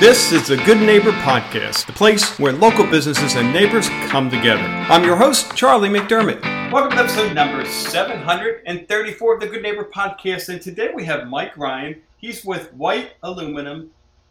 This is the Good Neighbor Podcast, the place where local businesses and neighbors come together. I'm your host, Charlie McDermott. Welcome to episode number 734 of the Good Neighbor Podcast. And today we have Mike Ryan. He's with White Aluminum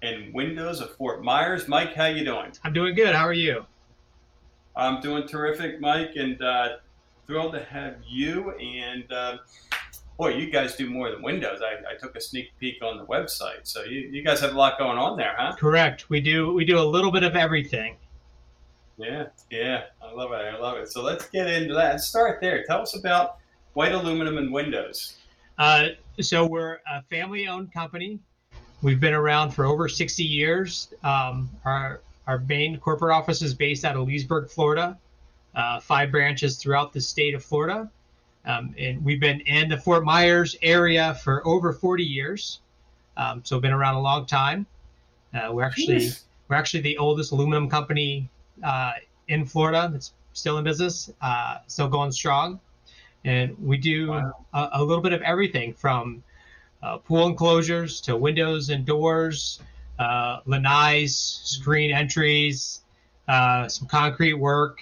and Windows of Fort Myers. Mike, how you doing? I'm doing good. How are you? I'm doing terrific, Mike, and uh, thrilled to have you. And uh, boy, you guys do more than Windows. I, I took a sneak peek on the website, so you, you guys have a lot going on there, huh? Correct. We do. We do a little bit of everything. Yeah, yeah, I love it. I love it. So let's get into that. Let's start there. Tell us about White Aluminum and Windows. Uh, so we're a family-owned company. We've been around for over 60 years. Um, our our main corporate office is based out of Leesburg, Florida. Uh, five branches throughout the state of Florida. Um, and we've been in the Fort Myers area for over 40 years, um, so been around a long time. Uh, we're actually we're actually the oldest aluminum company uh, in Florida that's still in business, uh, still going strong, and we do wow. a, a, little bit of everything from uh, pool enclosures to windows and doors, uh, lanais, screen entries, uh, some concrete work.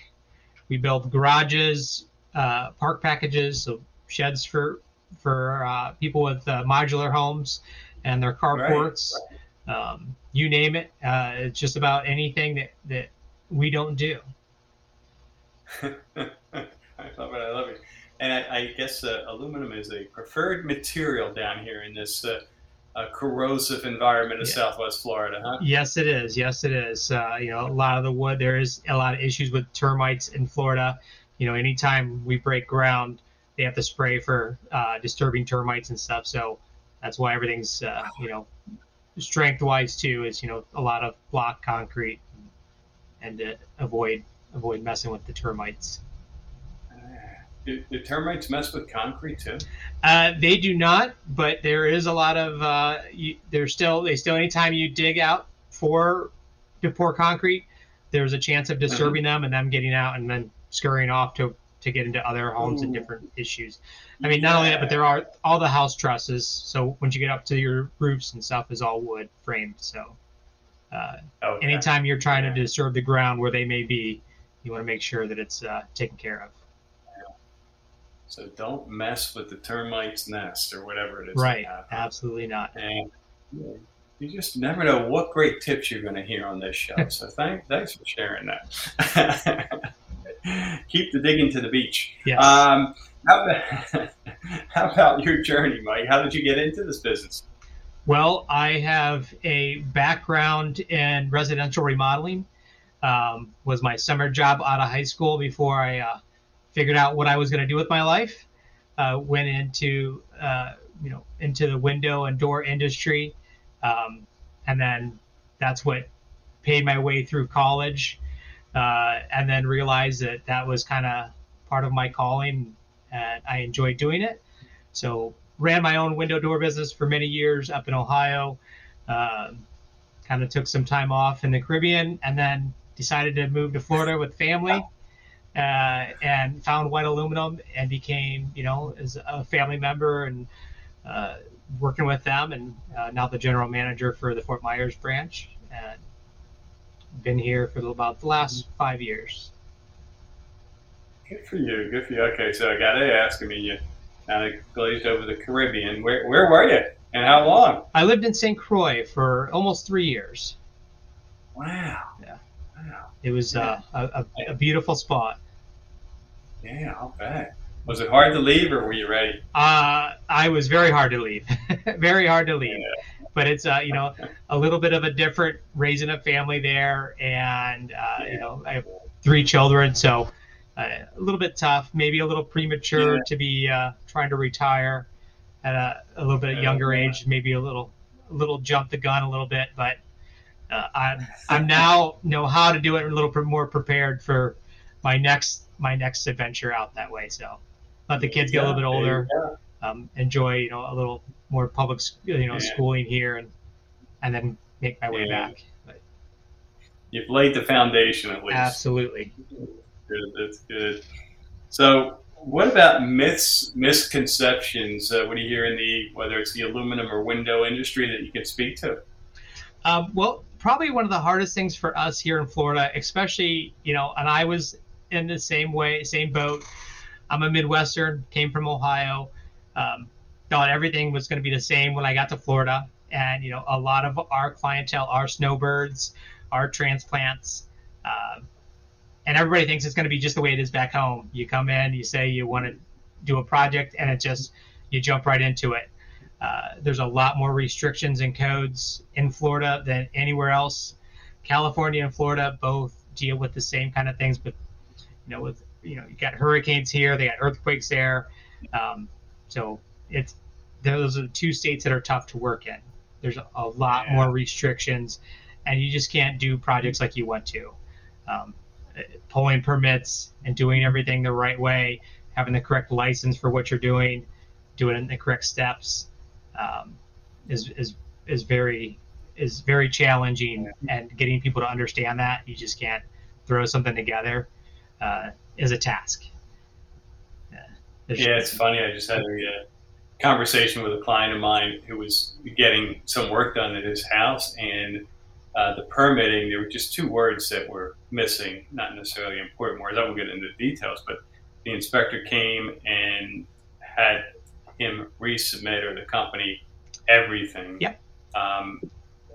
We build garages, uh, park packages, so sheds for for uh, people with uh, modular homes and their carports. Right, right. Um, you name it. Uh, it's just about anything that that we don't do. I love it. I love it. And I, I guess uh, aluminum is a preferred material down here in this uh, corrosive environment of yeah. Southwest Florida, huh? Yes, it is. Yes, it is. you know, a lot of the wood. There is a lot of issues with termites in Florida you know, anytime we break ground, they have to spray for uh, disturbing termites and stuff. So that's why everything's, uh, you know, strength wise too, is, you know, a lot of block concrete and to avoid, avoid messing with the termites. Do, do termites mess with concrete too? Uh, they do not, but there is a lot of, uh, you, there's still, they still, anytime you dig out for to pour concrete, there's a chance of disturbing mm-hmm. them and them getting out and then scurrying off to to get into other homes Ooh. and different issues. I mean, not only that, but there are all the house trusses. So once you get up to your roofs and stuff, is all wood framed. So uh, okay. anytime you're trying yeah. to disturb the ground where they may be, you want to make sure that it's uh, taken care of. So don't mess with the termite's nest or whatever it is. Right. Absolutely not. And you just never know what great tips you're going to hear on this show. So thank, thanks for sharing that. keep the digging to the beach. Yes. Um, how, about, how about your journey, Mike? How did you get into this business? Well, I have a background in residential remodeling. Um, was my summer job out of high school before I uh, figured out what I was going to do with my life. Uh, went into uh, you know into the window and door industry, um, and then that's what paid my way through college uh, and then realized that that was kind of part of my calling and I enjoyed doing it. So ran my own window door business for many years up in Ohio. Uh, kind of took some time off in the Caribbean and then decided to move to Florida with family. Uh, and found white aluminum and became, you know, as a family member and uh, working with them, and uh, now the general manager for the Fort Myers branch. And been here for about the last five years. Good for you. Good for you. Okay, so I got to ask. I mean, you kind of glazed over the Caribbean. Where where were you, and how long? I lived in St. Croix for almost three years. Wow. Yeah. Wow. It was uh, a, a, a beautiful spot. Yeah, I'll bet. Was it hard to leave, or were you ready? Uh, I was very hard to leave. very hard to leave. Yeah but it's uh, you know a little bit of a different raising a family there, and uh, you know I have three children, so uh, a little bit tough, maybe a little premature yeah. to be uh, trying to retire at a, a little bit younger age, maybe a little a little jump the gun a little bit, but uh, I'm I'm now know how to do it a little bit more prepared for my next my next adventure out that way. So let the kids get a little bit older, um, enjoy you know a little more public, you know, yeah. schooling here, and and then make my way yeah. back. But, You've laid the foundation at least. Absolutely. Good. That's good. So, what about myths, misconceptions? Uh, what do you hear in the whether it's the aluminum or window industry that you can speak to? Um, well, probably one of the hardest things for us here in Florida, especially you know, and I was in the same way, same boat. I'm a Midwestern, came from Ohio. Um, thought everything was going to be the same when I got to Florida, and you know, a lot of our clientele are snowbirds, are transplants. Uh, and everybody thinks it's going to be just the way it is back home. You come in, you say you want to do a project, and it just you jump right into it. Uh, there's a lot more restrictions and codes in Florida than anywhere else. California and Florida both deal with the same kind of things, but you know, with you know, you got hurricanes here, they got earthquakes there, um, so it's those are the two states that are tough to work in. There's a, lot yeah. more restrictions, and you just can't do projects like you want to. Um, pulling permits and doing everything the right way, having the correct license for what you're doing, doing it in the correct steps, um, is is is very is very challenging. And getting people to understand that you just can't throw something together uh, is a task. Yeah, yeah it's funny. I just had a uh, conversation with a client of mine who was getting some work done at his house and uh, the permitting, there were just two words that were missing, not necessarily important words. I won't get into the details, but the inspector came and had him resubmit or the company everything. Yep. Um,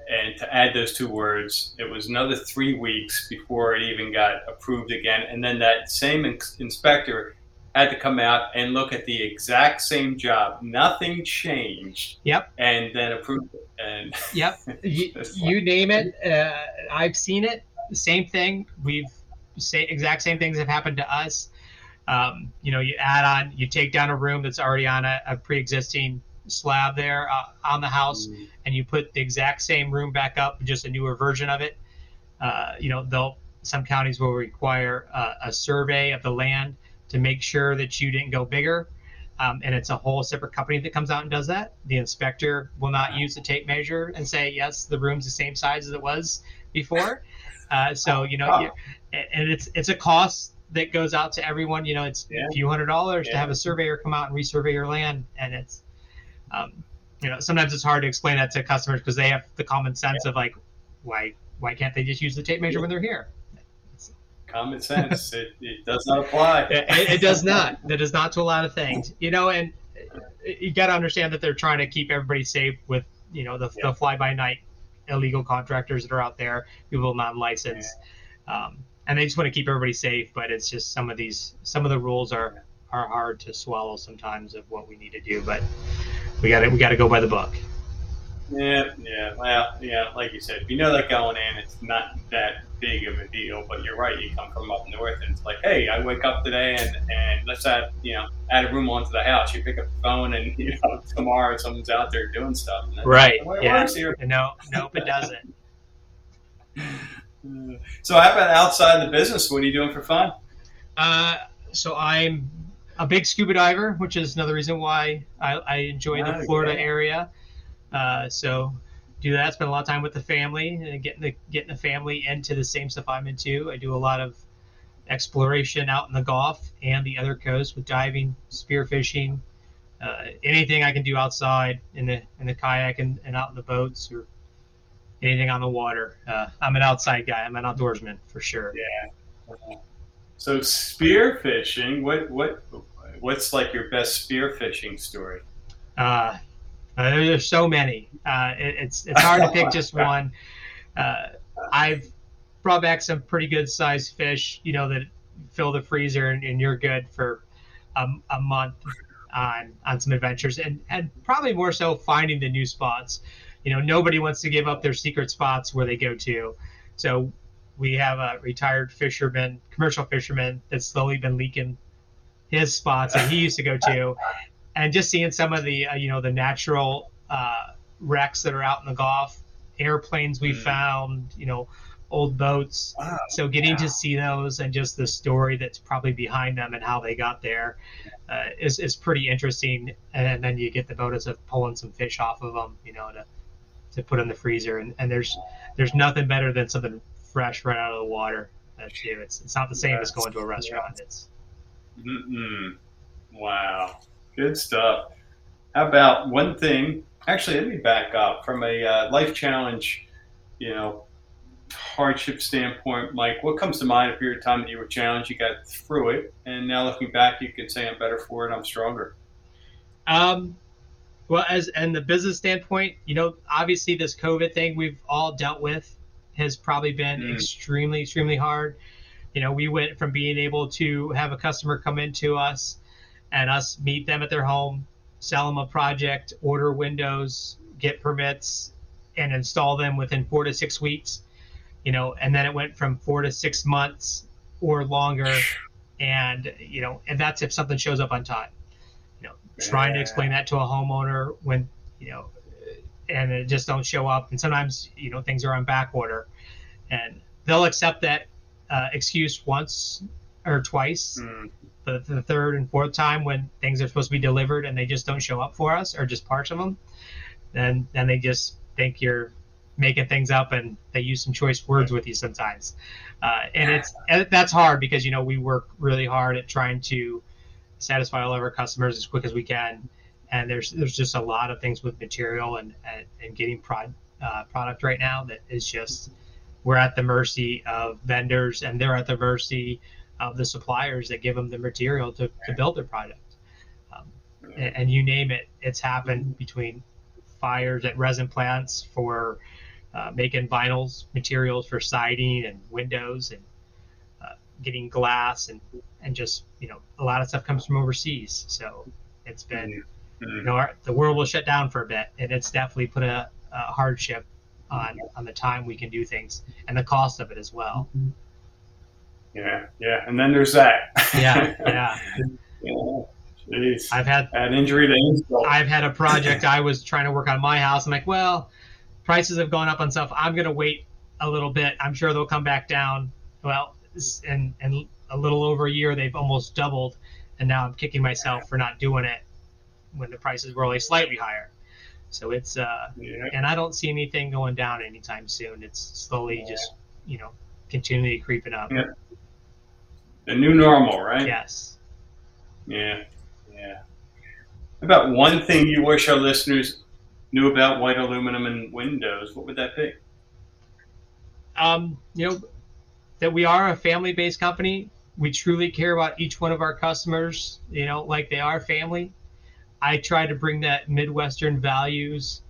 and to add those two words, it was another three weeks before it even got approved again. And then that same inspector had to come out and look at the exact same job. Nothing changed. Yep. And then approve it. And yep, you, you, name it. Uh, I've seen it. Same thing. We've say exact same things have happened to us. Um, you know, you add on, you take down a room that's already on a, a pre-existing slab there uh, on the house, mm. and you put the exact same room back up, just a newer version of it. Uh, you know, they'll some counties will require uh, a survey of the land to make sure that you didn't go bigger. Um, and it's a whole separate company that comes out and does that. The inspector will not use the tape measure and say, yes, the room's the same size as it was before. Uh, so, you know, oh. and it's it's a cost that goes out to everyone. You know, it's yeah. a few hundred dollars yeah. to have a surveyor come out and resurvey your land. And it's, um, you know, sometimes it's hard to explain that to customers because they have the common sense yeah. of like, why why can't they just use the tape measure when they're here? Common sense. it, it does not apply. It, it, does not. That does not to a lot of things. You know, and you got to understand that they're trying to keep everybody safe with you know the, yep. the fly by night illegal contractors that are out there, people non licensed, yeah. um, and they just want to keep everybody safe. But it's just some of these some of the rules are are hard to swallow sometimes of what we need to do. But we got to we got to go by the book. Yeah, yeah. Well, yeah, like you said, if you know that going in, it's not that big of a deal. But you're right. You come from up north, and it's like, hey, I wake up today, and and let's add, you know, add a room onto the house. You pick up the phone, and you know, tomorrow someone's out there doing stuff. right. yeah. No, nope, it doesn't. so, how about outside the business? What are you doing for fun? Uh, so I'm a big scuba diver, which is another reason why I, I enjoy the Florida area. Uh, so do that. Spend a lot of time with the family and getting the getting the family into the same stuff I'm into. I do a lot of exploration out in the Gulf and the other coast with diving, spearfishing, uh, anything I can do outside in the in the kayak and, and out in the boats or anything on the water. Uh, I'm an outside guy. I'm an outdoorsman for sure. Yeah. So spearfishing, what what what's like your best spearfishing story? Uh, uh, there's so many. Uh, it, it's it's hard to pick just one. Uh, I've brought back some pretty good sized fish, you know, that fill the freezer and, and you're good for um, a month on on some adventures, and and probably more so finding the new spots. You know, nobody wants to give up their secret spots where they go to, so we have a retired fisherman, commercial fisherman, that's slowly been leaking his spots that he used to go to, and just seeing some of the uh, you know the natural uh, wrecks that are out in the Gulf, airplanes we mm. found, you know, old boats. Wow. So getting yeah. to see those and just the story that's probably behind them and how they got there uh, is is pretty interesting. And then you get the bonus of pulling some fish off of them, you know, to to put in the freezer. And, and there's there's nothing better than something fresh right out of the water. That's you. It's it's not the same as going to a restaurant. Yeah. It's. Mm-mm. Wow. Good stuff. How about one thing? Actually, let me back up from a uh, life challenge, you know, hardship standpoint, Mike, what comes to mind a period of time that you were challenged, you got through it, and now looking back, you can say I'm better for it, I'm stronger. Um, well, as and the business standpoint, you know, obviously this COVID thing we've all dealt with has probably been mm. extremely, extremely hard. You know, we went from being able to have a customer come into us and us meet them at their home, sell them a project, order windows, get permits, and install them within four to six weeks. You know, and then it went from four to six months or longer. And, you know, and that's if something shows up on time You know, trying to explain that to a homeowner when you know and it just don't show up and sometimes you know things are on back order and they'll accept that uh, excuse once or twice mm. but the third and fourth time when things are supposed to be delivered and they just don't show up for us or just parts of them then then they just think you're making things up and they use some choice words with you sometimes uh, and it's and that's hard because you know we work really hard at trying to satisfy all of our customers as quick as we can. And there's there's just a lot of things with material and and, and getting prod, uh, product right now that is just we're at the mercy of vendors and they're at the mercy of the suppliers that give them the material to, to build their product. Um, and, and, you name it, it's happened between fires at resin plants for uh, making vinyls materials for siding and windows and uh, getting glass and and just you know a lot of stuff comes from overseas. So it's been mm-hmm. you know our, the world will shut down for a bit, and it's definitely put a, a hardship on on the time we can do things and the cost of it as well. Yeah, yeah, and then there's that. yeah, yeah. yeah. Jeez. I've had an injury to insult. I've had a project I was trying to work on my house. I'm like, well, prices have gone up on stuff. I'm gonna wait a little bit. I'm sure they'll come back down. Well, and and a little over a year, they've almost doubled, and now I'm kicking myself for not doing it when the prices were only slightly higher. So it's uh, yeah. and I don't see anything going down anytime soon. It's slowly yeah. just you know continually creeping up. Yeah. The new normal, right? Yes. Yeah, yeah. About one thing you wish our listeners knew about white aluminum and windows, what would that be? Um, you know, that we are a family-based company we truly care about each one of our customers, you know, like they are family. I try to bring that Midwestern values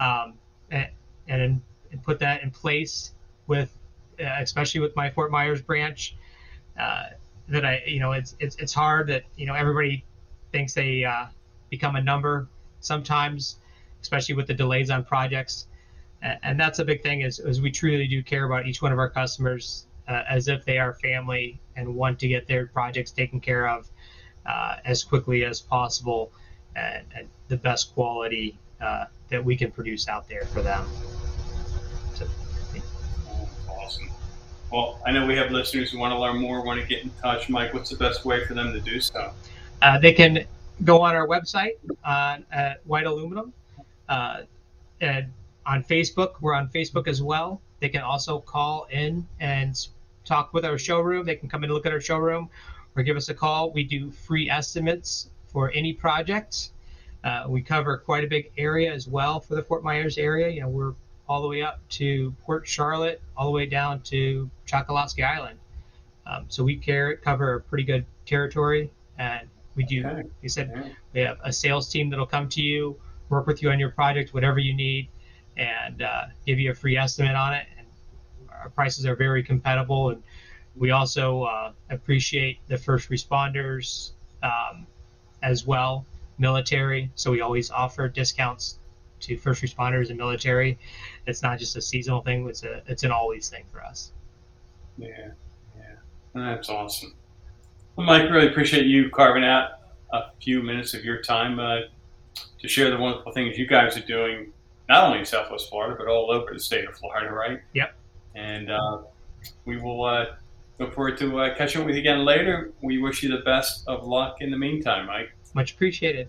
um, and, and, and put that in place with, uh, especially with my Fort Myers branch. Uh, that I, you know, it's, it's it's hard that you know everybody thinks they uh, become a number sometimes, especially with the delays on projects. And, and that's a big thing is, is we truly do care about each one of our customers uh, as if they are family and want to get their projects taken care of uh, as quickly as possible and, and the best quality uh, that we can produce out there for them. So. Awesome. Well, I know we have listeners who want to learn more, want to get in touch. Mike, what's the best way for them to do so? Uh, they can go on our website uh, at White Aluminum. Uh, and on Facebook, we're on Facebook as well. They can also call in and talk with our showroom. They can come in and look at our showroom or give us a call. We do free estimates for any project. Uh, we cover quite a big area as well for the Fort Myers area. You know, we're all the way up to Port Charlotte, all the way down to Chokoloskee Island. Um, so we care, cover a pretty good territory, and we do. Okay. Like I said, we have a sales team that'll come to you, work with you on your project, whatever you need, and uh, give you a free estimate on it And our prices are very compatible, and we also uh, appreciate the first responders um, as well, military. So we always offer discounts to first responders and military. It's not just a seasonal thing; it's a it's an always thing for us. Yeah, yeah, that's awesome. Well, Mike, really appreciate you carving out a few minutes of your time uh, to share the wonderful things you guys are doing, not only in Southwest Florida but all over the state of Florida, right? Yep and uh, we will uh, look forward to uh, catching up with you again later. We wish you the best of luck in the meantime, Mike. Much appreciated.